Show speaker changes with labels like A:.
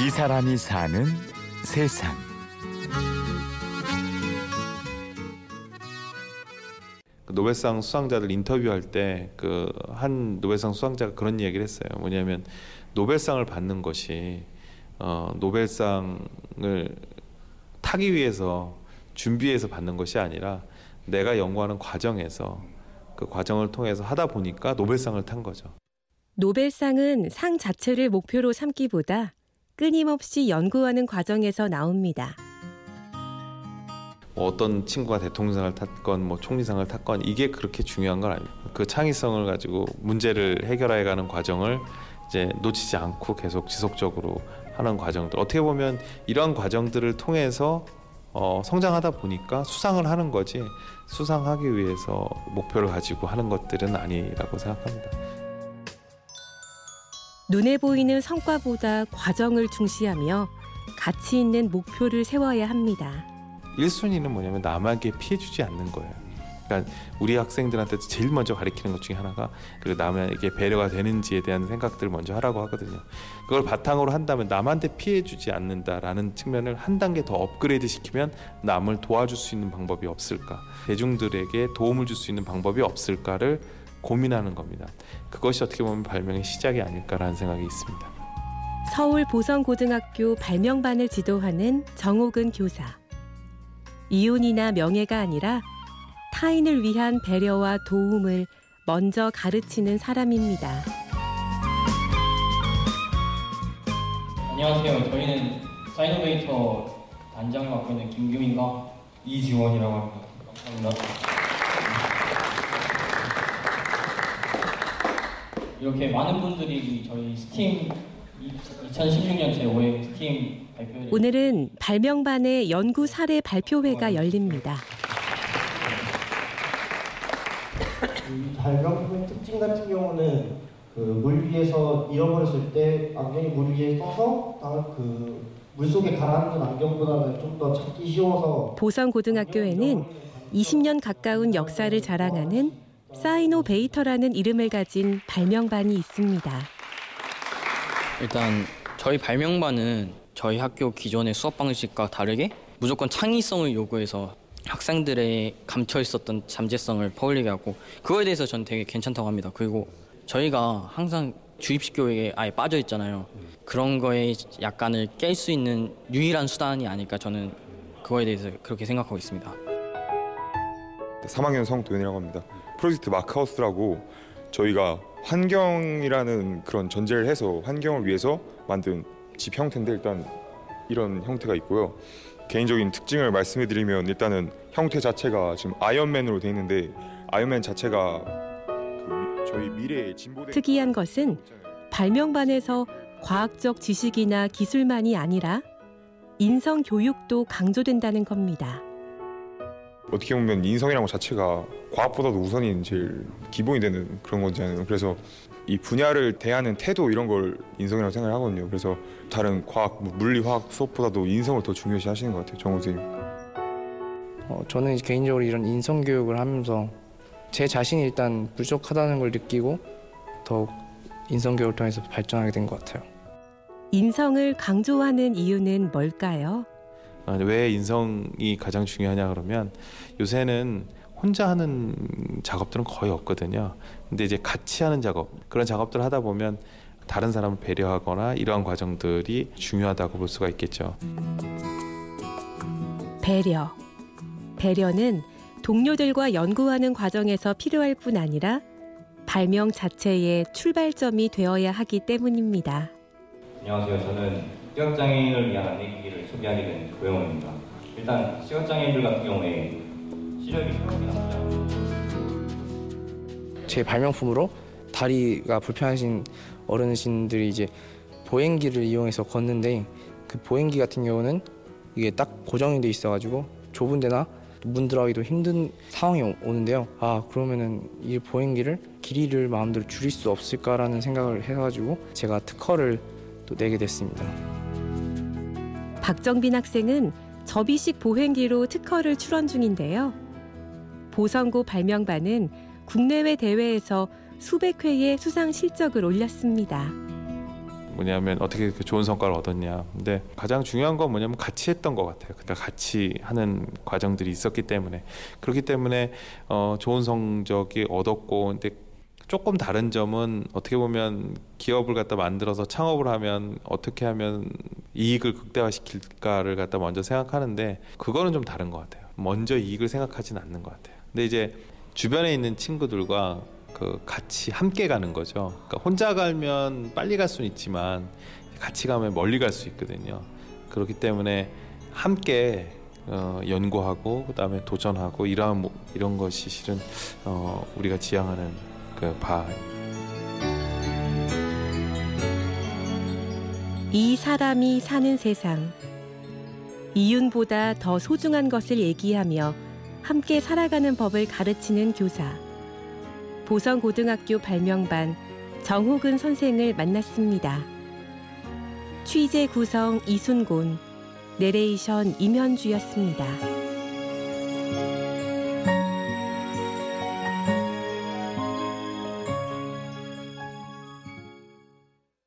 A: 이 사람이 사는 세상.
B: 그 노벨상 수상자들 인터뷰할 때 그 한 노벨상 수상자가 그런 이야기를 했어요. 뭐냐면 노벨상을 받는 것이 어, 노벨상을 타기 위해서 준비해서 받는 것이 아니라 내가 연구하는 과정에서 그 과정을 통해서 하다 보니까 노벨상을 탄 거죠.
C: 노벨상은 상 자체를 목표로 삼기보다 끊임없이 연구하는 과정에서 나옵니다.
B: 뭐 어떤 친구가 대통령상을 탔건 뭐 총리상을 탔건 이게 그렇게 중요한 건 아닙니다. 그 창의성을 가지고 문제를 해결해가는 과정을 이제 놓치지 않고 계속 지속적으로 하는 과정들 어떻게 보면 이러한 과정들을 통해서 어, 성장하다 보니까 수상을 하는 거지 수상하기 위해서 목표를 가지고 하는 것들은 아니라고 생각합니다.
C: 눈에 보이는 성과보다 과정을 중시하며 가치 있는 목표를 세워야 합니다.
B: 1순위는 뭐냐면 남에게 피해 주지 않는 거예요. 그러니까 우리 학생들한테 제일 먼저 가르치는 것 중에 하나가 그 남에게 배려가 되는지에 대한 생각들을 먼저 하라고 하거든요. 그걸 바탕으로 한다면 남한테 피해 주지 않는다라는 측면을 한 단계 더 업그레이드 시키면 남을 도와줄 수 있는 방법이 없을까? 대중들에게 도움을 줄 수 있는 방법이 없을까를 고민하는 겁니다. 그것이 어떻게 보면 발명의 시작이 아닐까라는 생각이 있습니다.
C: 서울 보성고등학교 발명반을 지도하는 정옥은 교사. 이윤이나 명예가 아니라 타인을 위한 배려와 도움을 먼저 가르치는 사람입니다.
D: 안녕하세요. 저희는 사이노베이터 단장을 맡고 있는 김규민과 이지원이라고 합니다. 감사합니다. 이렇게 많은 분들이 저희 스팀 2016년 제5회 스팀 발표회
C: 오늘은 발명반의 연구 사례 발표회가 열립니다.
E: 이 발명품의 특징 같은 경우는 그물 위에서 잃어버렸을 때 안경이 물 위에 떠서 그 물속에 가라앉은 안경보다는 좀 더 찾기 쉬워서
C: 보성고등학교에는 20년 가까운 역사를 자랑하는 사이노베이터라는 이름을 가진 발명반이 있습니다.
F: 일단 저희 발명반은 저희 학교 기존의 수업 방식과 다르게 무조건 창의성을 요구해서 학생들의 감춰 있었던 잠재성을 퍼올리게 하고 그거에 대해서 저는 되게 괜찮다고 합니다. 그리고 저희가 항상 주입식 교육에 아예 빠져 있잖아요. 그런 거에 약간을 깰 수 있는 유일한 수단이 아닐까 저는 그거에 대해서 그렇게 생각하고 있습니다.
G: 3학년 성도현이라고 합니다. 프로젝트 마크하우스라고 저희가 환경이라는 그런 전제를 해서 환경을 위해서 만든 집 형태인데 일단 이런 형태가 있고요. 개인적인 특징을 말씀해드리면 일단은 형태 자체가 지금 아이언맨으로 되어 있는데 아이언맨 자체가 그 저희 미래의 진보
C: 특이한 것은 발명반에서 과학적 지식이나 기술만이 아니라 인성 교육도 강조된다는 겁니다.
G: 어떻게 보면 인성이라는 것 자체가 과학보다도 우선인 제일 기본이 되는 그런 거잖아요. 그래서 이 분야를 대하는 태도 이런 걸 인성이라고 생각을 하거든요. 그래서 다른 과학, 뭐 물리, 화학 수업보다도 인성을 더 중요시 하시는 것 같아요. 정우 선생님.
H: 어, 저는 개인적으로 이런 인성 교육을 하면서 제 자신이 일단 부족하다는 걸 느끼고 더욱 인성 교육을 통해서 발전하게 된 것 같아요.
C: 인성을 강조하는 이유는 뭘까요?
B: 아, 왜 인성이 가장 중요하냐 그러면 요새는 혼자 하는 작업들은 거의 없거든요. 근데 이제 같이 하는 작업 그런 작업들을 하다 보면 다른 사람을 배려하거나 이러한 과정들이 중요하다고 볼 수가 있겠죠.
C: 배려. 배려는 동료들과 연구하는 과정에서 필요할 뿐 아니라 발명 자체의 출발점이 되어야 하기 때문입니다.
D: 안녕하세요. 저는 시각장애인을 위한 안내기기를 소개하게 된 고영호입니다. 일단 시각장애인들 같은 경우에 시력이 회복이 나쁘지
H: 제 발명품으로 다리가 불편하신 어르신들이 이제 보행기를 이용해서 걷는데 그 보행기 같은 경우는 이게 딱 고정이 돼 있어가지고 좁은 데나 문 들어가기도 힘든 상황이 오- 오는데요. 아 그러면은 이 보행기를 길이를 마음대로 줄일 수 없을까라는 생각을 해가지고 제가 특허를 또 내게 됐습니다.
C: 박정빈 학생은 접이식 보행기로 특허를 출원 중인데요. 보성고 발명반은 국내외 대회에서 수백 회의 수상 실적을 올렸습니다.
B: 뭐냐면 어떻게 그렇게 좋은 성과를 얻었냐. 근데 가장 중요한 건 뭐냐면 같이 했던 것 같아요. 그러니까 같이 하는 과정들이 있었기 때문에 그렇기 때문에 어, 좋은 성적이 얻었고 근데 조금 다른 점은 어떻게 보면 기업을 갖다 만들어서 창업을 하면 어떻게 하면 이익을 극대화시킬까를 갖다 먼저 생각하는데 그거는 좀 다른 것 같아요. 먼저 이익을 생각하지는 않는 것 같아요. 근데 이제 주변에 있는 친구들과 그 같이 함께 가는 거죠. 그러니까 혼자 가면 빨리 갈 수는 있지만 같이 가면 멀리 갈 수 있거든요. 그렇기 때문에 함께 어, 연구하고 그다음에 도전하고 이러한 mo- 이런 것이 실은 어, 우리가 지향하는 그 바.
C: 이 사람이 사는 세상. 이윤보다 더 소중한 것을 얘기하며 함께 살아가는 법을 가르치는 교사. 보성고등학교 발명반 정호근 선생을 만났습니다. 취재 구성 이순곤, 내레이션 임현주였습니다.